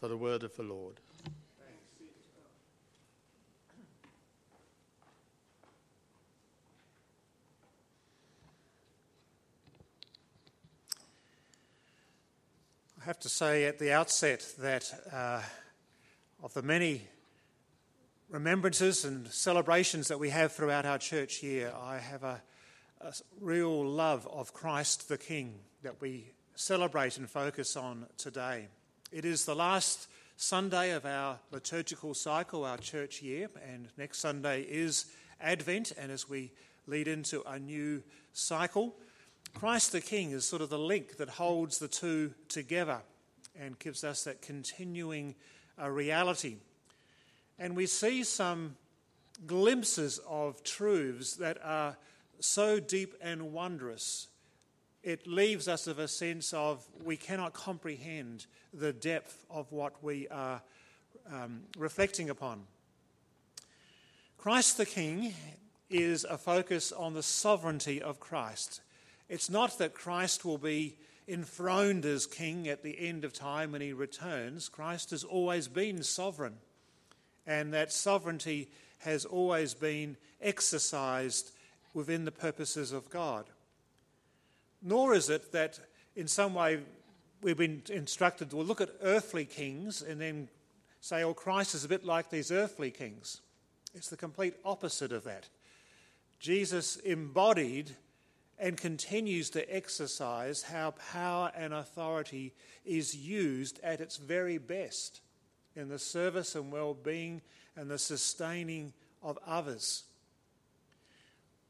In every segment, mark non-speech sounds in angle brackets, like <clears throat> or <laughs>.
for the word of the Lord. I have to say at the outset that uh, of the many remembrances and celebrations that we have throughout our church year, I have a, a real love of Christ the King that we celebrate and focus on today. It is the last Sunday of our liturgical cycle, our church year, and next Sunday is Advent, and as we lead into a new cycle, Christ the King is sort of the link that holds the two together and gives us that continuing uh, reality. And we see some glimpses of truths that are so deep and wondrous. It leaves us of a sense of we cannot comprehend the depth of what we are um, reflecting upon. Christ the King is a focus on the sovereignty of Christ. It's not that Christ will be enthroned as king at the end of time when he returns. Christ has always been sovereign, and that sovereignty has always been exercised within the purposes of God. Nor is it that in some way we've been instructed to look at earthly kings and then say, oh, Christ is a bit like these earthly kings. It's the complete opposite of that. Jesus embodied and continues to exercise how power and authority is used at its very best in the service and well being and the sustaining of others.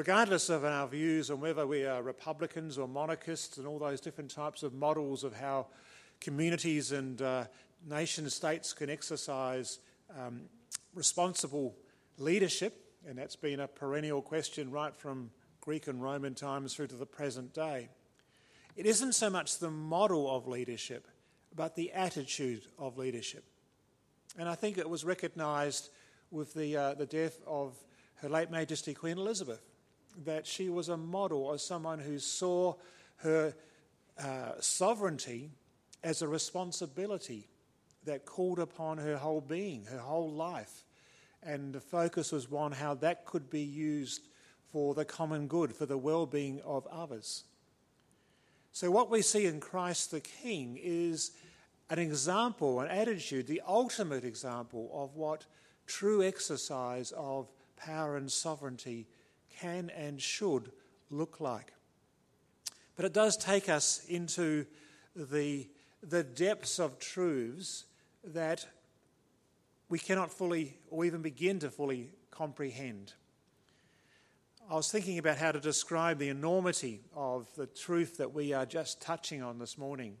Regardless of our views on whether we are Republicans or monarchists and all those different types of models of how communities and uh, nation states can exercise um, responsible leadership, and that's been a perennial question right from Greek and Roman times through to the present day. It isn't so much the model of leadership, but the attitude of leadership. And I think it was recognised with the, uh, the death of Her late Majesty Queen Elizabeth that she was a model of someone who saw her uh, sovereignty as a responsibility that called upon her whole being, her whole life. And the focus was on how that could be used for the common good, for the well being of others. So, what we see in Christ the King is an example, an attitude, the ultimate example of what true exercise of power and sovereignty can and should look like. But it does take us into the, the depths of truths that we cannot fully or even begin to fully comprehend. I was thinking about how to describe the enormity of the truth that we are just touching on this morning.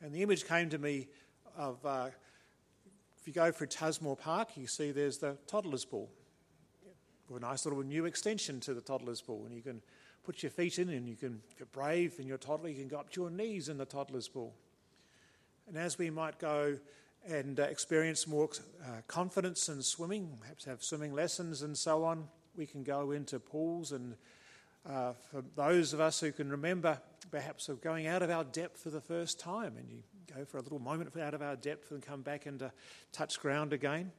And the image came to me of uh, if you go through Tusmore Park, you see there's the toddler's pool with a nice little new extension to the toddler's pool. And you can put your feet in, and you can, if you're brave and you're a toddler, you can go up to your knees in the toddler's pool. And as we might go and uh, experience more uh, confidence in swimming, perhaps have swimming lessons and so on, we can go into pools. And uh, for those of us who can remember, perhaps, of going out of our depth for the first time, and you go for a little moment out of our depth and come back into touch ground again.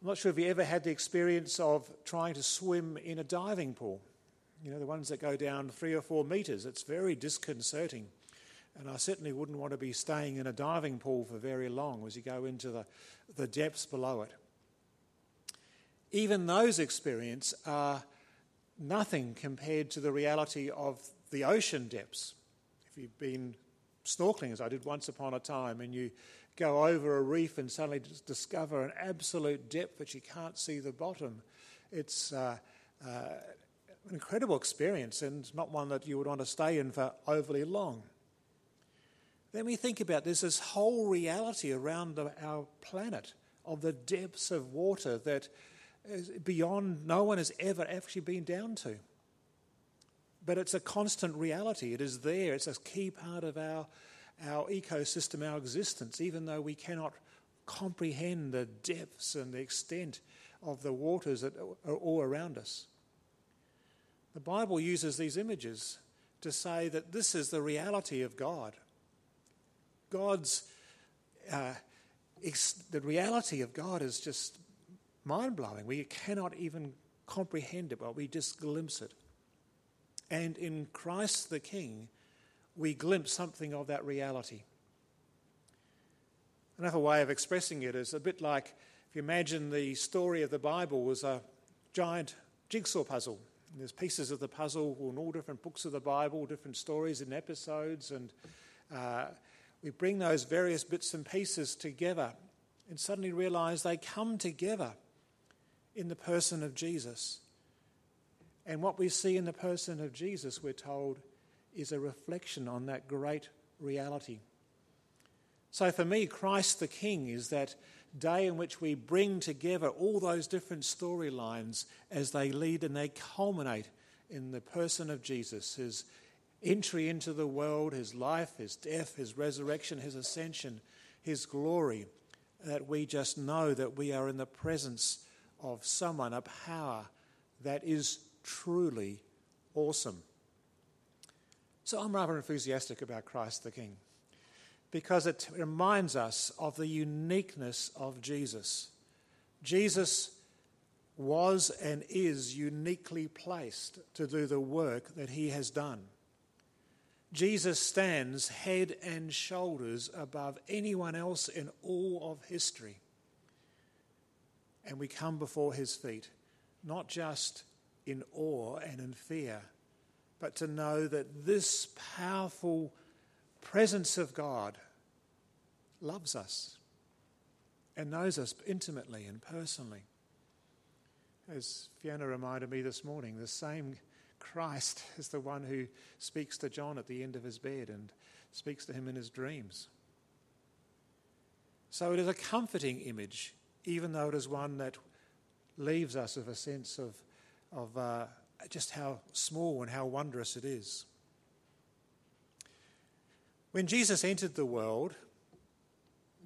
I'm not sure if you ever had the experience of trying to swim in a diving pool. You know, the ones that go down three or four metres. It's very disconcerting. And I certainly wouldn't want to be staying in a diving pool for very long as you go into the, the depths below it. Even those experiences are nothing compared to the reality of the ocean depths. If you've been snorkeling, as I did once upon a time, and you go over a reef and suddenly discover an absolute depth that you can't see the bottom. It's uh, uh, an incredible experience and not one that you would want to stay in for overly long. Then we think about this, this whole reality around the, our planet of the depths of water that beyond no one has ever actually been down to. But it's a constant reality. It is there. It's a key part of our our ecosystem, our existence, even though we cannot comprehend the depths and the extent of the waters that are all around us. The Bible uses these images to say that this is the reality of God. God's uh, the reality of God is just mind blowing. We cannot even comprehend it, but we just glimpse it. And in Christ the King, we glimpse something of that reality. Another way of expressing it is a bit like if you imagine the story of the Bible was a giant jigsaw puzzle. And there's pieces of the puzzle in all different books of the Bible, different stories and episodes, and uh, we bring those various bits and pieces together and suddenly realize they come together in the person of Jesus. And what we see in the person of Jesus, we're told, is a reflection on that great reality. So for me, Christ the King is that day in which we bring together all those different storylines as they lead and they culminate in the person of Jesus, his entry into the world, his life, his death, his resurrection, his ascension, his glory, that we just know that we are in the presence of someone, a power that is truly awesome. So I'm rather enthusiastic about Christ the King because it reminds us of the uniqueness of Jesus. Jesus was and is uniquely placed to do the work that he has done. Jesus stands head and shoulders above anyone else in all of history. And we come before his feet, not just in awe and in fear, but to know that this powerful presence of God loves us and knows us intimately and personally. As Fiona reminded me this morning, the same Christ <laughs> is the one who speaks to John at the end of his bed and speaks to him in his dreams. So it is a comforting image, even though it is one that leaves us with a sense of, of uh, just how small and how wondrous it is. When Jesus entered the world,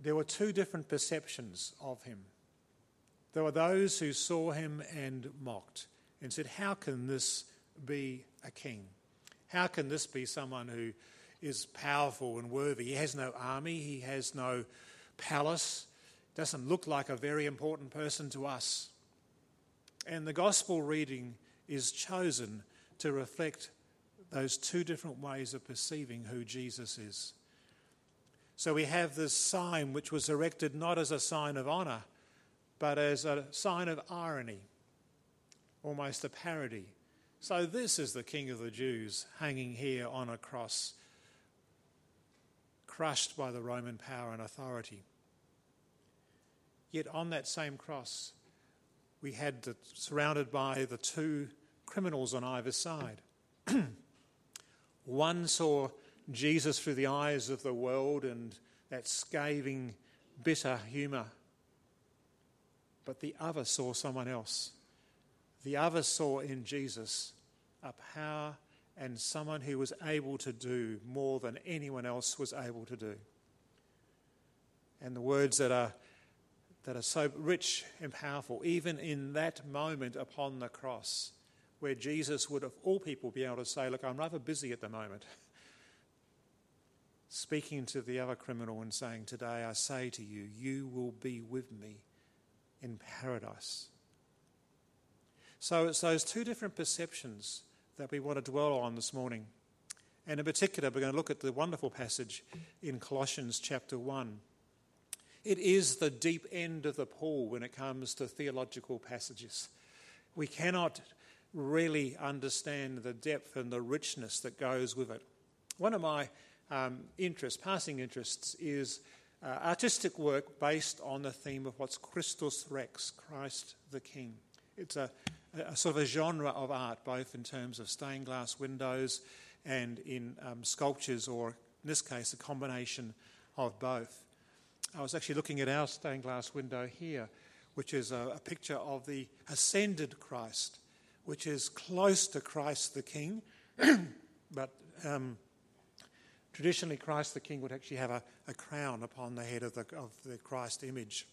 there were two different perceptions of him. There were those who saw him and mocked and said, How can this be a king? How can this be someone who is powerful and worthy? He has no army, he has no palace, doesn't look like a very important person to us. And the gospel reading is chosen to reflect those two different ways of perceiving who Jesus is. So we have this sign which was erected not as a sign of honour, but as a sign of irony, almost a parody. So this is the King of the Jews hanging here on a cross, crushed by the Roman power and authority. Yet on that same cross, we had the, surrounded by the two criminals on either side. <clears throat> One saw Jesus through the eyes of the world and that scathing, bitter humour, but the other saw someone else. The other saw in Jesus a power and someone who was able to do more than anyone else was able to do. And the words that are, that are so rich and powerful, even in that moment upon the cross, where Jesus would, of all people, be able to say, Look, I'm rather busy at the moment. <laughs> Speaking to the other criminal and saying, Today I say to you, you will be with me in paradise. So it's those two different perceptions that we want to dwell on this morning. And in particular, we're going to look at the wonderful passage in Colossians chapter 1. It is the deep end of the pool when it comes to theological passages. We cannot really understand the depth and the richness that goes with it. One of my um, interests, passing interests, is uh, artistic work based on the theme of what's Christus Rex, Christ the King. It's a, a sort of a genre of art, both in terms of stained glass windows and in um, sculptures, or in this case, a combination of both. I was actually looking at our stained glass window here, which is a, a picture of the ascended Christ, which is close to Christ the King, <clears throat> but um, traditionally Christ the King would actually have a, a crown upon the head of the, of the Christ image.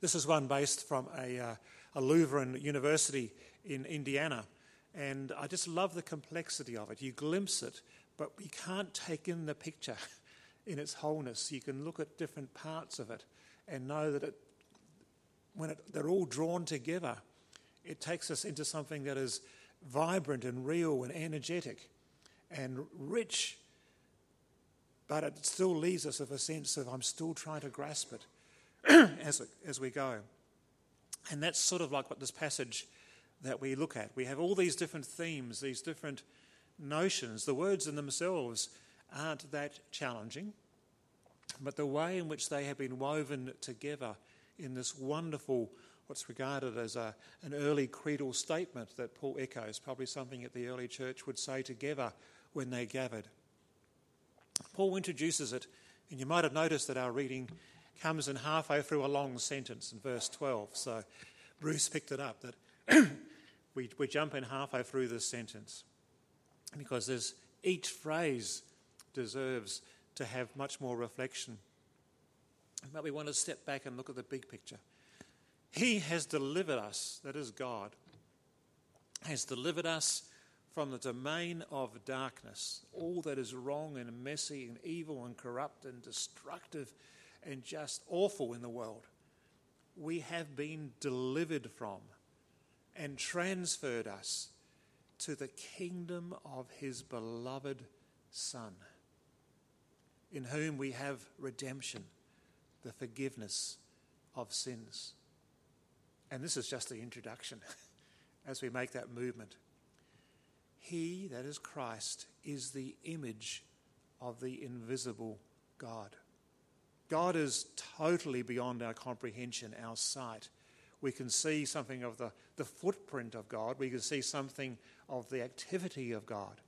This is one based from a, uh, a Lutheran university in Indiana. And I just love the complexity of it. You glimpse it, but you can't take in the picture. <laughs> in its wholeness. You can look at different parts of it and know that it, when it, they're all drawn together, it takes us into something that is vibrant and real and energetic and rich. But it still leaves us with a sense of I'm still trying to grasp it <clears throat> as, as we go. And that's sort of like what this passage that we look at. We have all these different themes, these different notions. The words in themselves aren't that challenging, but the way in which they have been woven together in this wonderful, what's regarded as a, an early creedal statement that Paul echoes, probably something that the early church would say together when they gathered. Paul introduces it, and you might have noticed that our reading comes in halfway through a long sentence in verse 12. So Bruce picked it up that <coughs> we, we jump in halfway through this sentence because there's, each phrase deserves to have much more reflection. But we want to step back and look at the big picture. He has delivered us, that is God, has delivered us from the domain of darkness, all that is wrong and messy and evil and corrupt and destructive and just awful in the world. We have been delivered from and transferred us to the kingdom of his beloved Son, in whom we have redemption, the forgiveness of sins. And this is just the introduction <laughs> as we make that movement. He, that is Christ, is the image of the invisible God. God is totally beyond our comprehension, our sight. We can see something of the, the footprint of God, we can see something of the activity of God.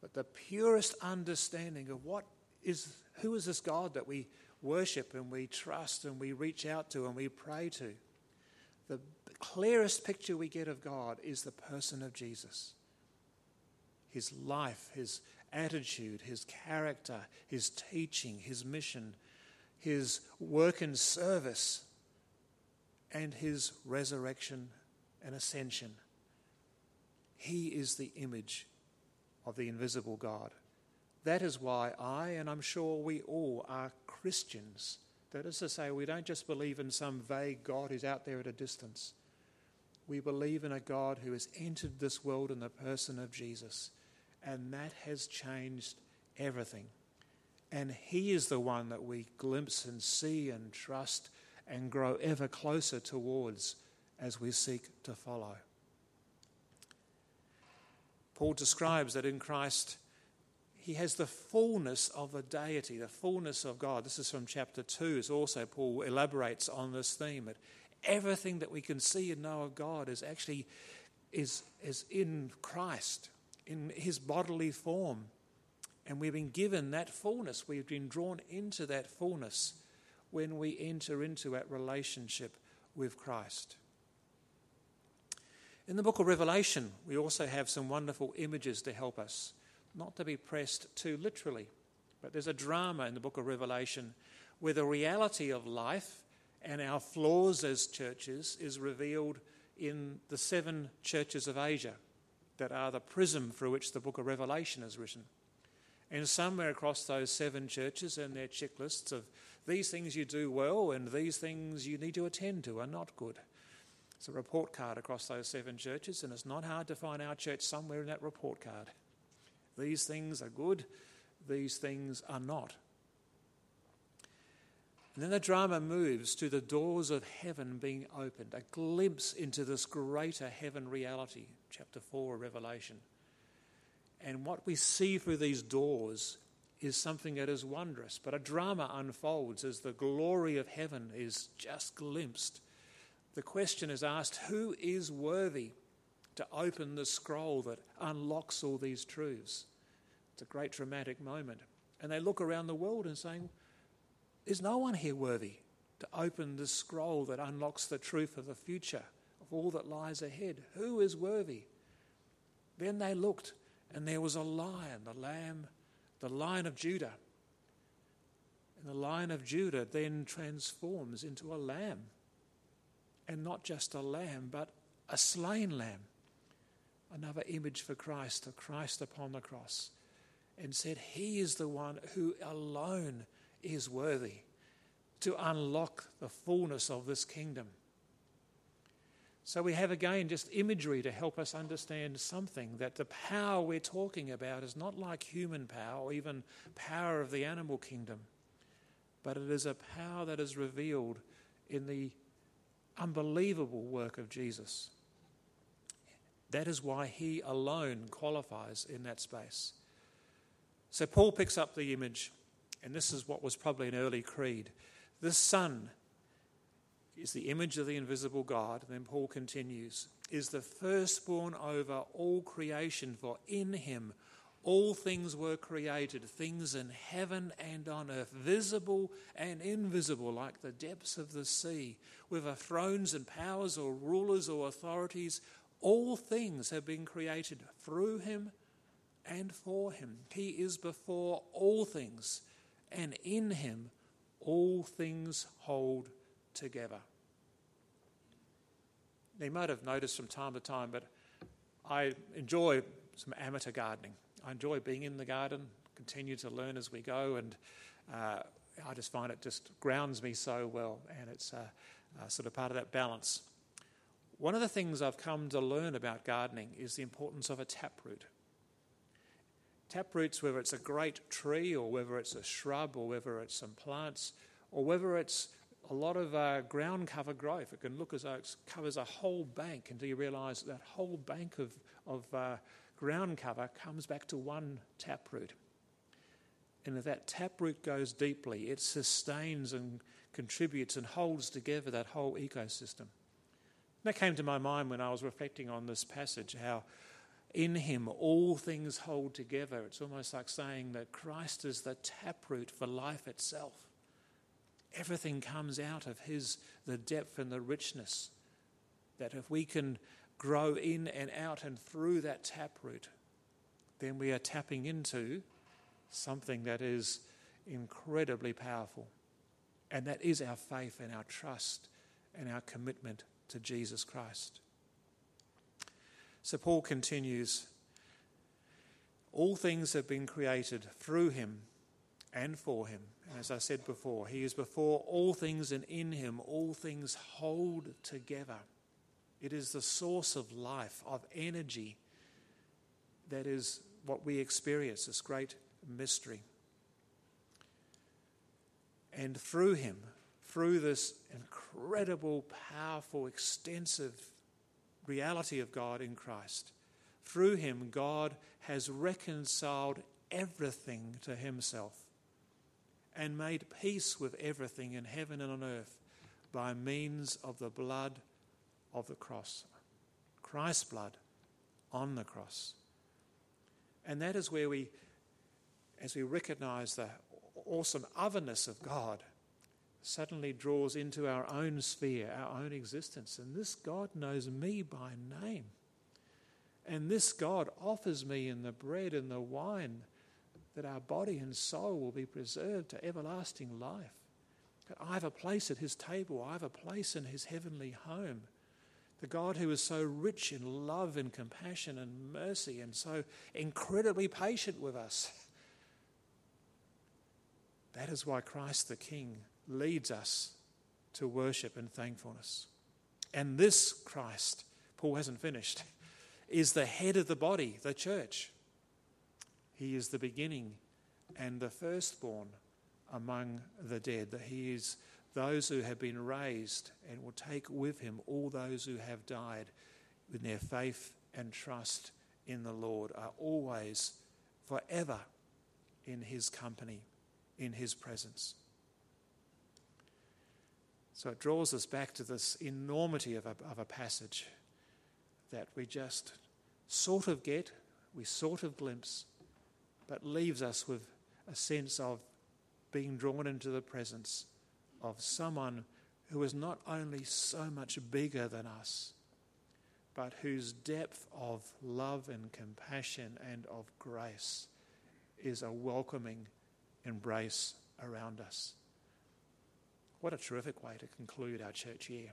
But the purest understanding of what is, who is this God that we worship and we trust and we reach out to and we pray to, the clearest picture we get of God is the person of Jesus. His life, his attitude, his character, his teaching, his mission, his work and service, and his resurrection and ascension. He is the image of the invisible God. That is why I, and I'm sure we all, are Christians. That is to say, we don't just believe in some vague God who's out there at a distance. We believe in a God who has entered this world in the person of Jesus, and that has changed everything. And He is the one that we glimpse and see and trust and grow ever closer towards as we seek to follow. Paul describes that in Christ he has the fullness of the deity, the fullness of God. This is from chapter 2. It's also Paul elaborates on this theme that everything that we can see and know of God is actually is, is in Christ, in his bodily form. And we've been given that fullness. We've been drawn into that fullness when we enter into that relationship with Christ. In the book of Revelation, we also have some wonderful images to help us, not to be pressed too literally. But there's a drama in the book of Revelation where the reality of life and our flaws as churches is revealed in the seven churches of Asia that are the prism through which the book of Revelation is written. And somewhere across those seven churches and their checklists of these things you do well and these things you need to attend to are not good. It's a report card across those seven churches, and it's not hard to find our church somewhere in that report card. These things are good, these things are not. And then the drama moves to the doors of heaven being opened, a glimpse into this greater heaven reality, chapter 4 of Revelation. And what we see through these doors is something that is wondrous. But a drama unfolds as the glory of heaven is just glimpsed. The question is asked who is worthy to open the scroll that unlocks all these truths? It's a great dramatic moment. And they look around the world and saying, There's no one here worthy to open the scroll that unlocks the truth of the future, of all that lies ahead? Who is worthy? Then they looked and there was a lion, the lamb, the lion of Judah. And the lion of Judah then transforms into a lamb. And not just a lamb, but a slain lamb. Another image for Christ, of Christ upon the cross. and said, He is the one who alone is worthy to unlock the fullness of this kingdom. So we have again just imagery to help us understand something that the power we're talking about is not like human power or even power of the animal kingdom, but it is a power that is revealed in the unbelievable work of Jesus. That is why he alone qualifies in that space. So Paul picks up the image, and this is what was probably an early creed. The Son is the image of the invisible God. And then Paul continues, is the firstborn over all creation, for in him all things were created, things in heaven and on earth, visible and invisible, like the depths of the sea, whether thrones and powers or rulers or authorities, all things have been created through him and for him. He is before all things, and in him all things hold together. You might have noticed from time to time, but I enjoy some amateur gardening. I enjoy being in the garden, continue to learn as we go, and uh, I just find it just grounds me so well, and it's uh, uh, sort of part of that balance. One of the things I've come to learn about gardening is the importance of a taproot. Taproots, whether it's a great tree or whether it's a shrub or whether it's some plants or whether it's a lot of uh, ground cover growth, it can look as though it covers a whole bank until you realise that whole bank of, of uh, ground cover comes back to one taproot. And if that taproot goes deeply, it sustains and contributes and holds together that whole ecosystem. That came to my mind when I was reflecting on this passage how in him all things hold together. It's almost like saying that Christ is the taproot for life itself. Everything comes out of his the depth and the richness. That if we can grow in and out and through that taproot, then we are tapping into something that is incredibly powerful. And that is our faith and our trust and our commitment to Jesus Christ. So Paul continues All things have been created through him and for him. And as I said before, he is before all things, and in him all things hold together. It is the source of life, of energy, that is what we experience, this great mystery. And through him, through this incredible, powerful, extensive reality of God in Christ, through him, God has reconciled everything to himself and made peace with everything in heaven and on earth by means of the blood of the cross. Christ's blood on the cross. And that is where we, as we recognize the awesome otherness of God, suddenly draws into our own sphere, our own existence. And this God knows me by name. And this God offers me in the bread and the wine that our body and soul will be preserved to everlasting life. I have a place at his table, I have a place in his heavenly home. The God who is so rich in love and compassion and mercy and so incredibly patient with us. That is why Christ the King leads us to worship and thankfulness. And this Christ, Paul hasn't finished, <laughs> is the head of the body, the church. He is the beginning and the firstborn among the dead, that he is those who have been raised and will take with him all those who have died with their faith and trust in the Lord are always forever in his company, in his presence. So it draws us back to this enormity of a, of a passage that we just sort of get, we sort of glimpse, but leaves us with a sense of being drawn into the presence of someone who is not only so much bigger than us, but whose depth of love and compassion and of grace is a welcoming embrace around us. What a terrific way to conclude our church year.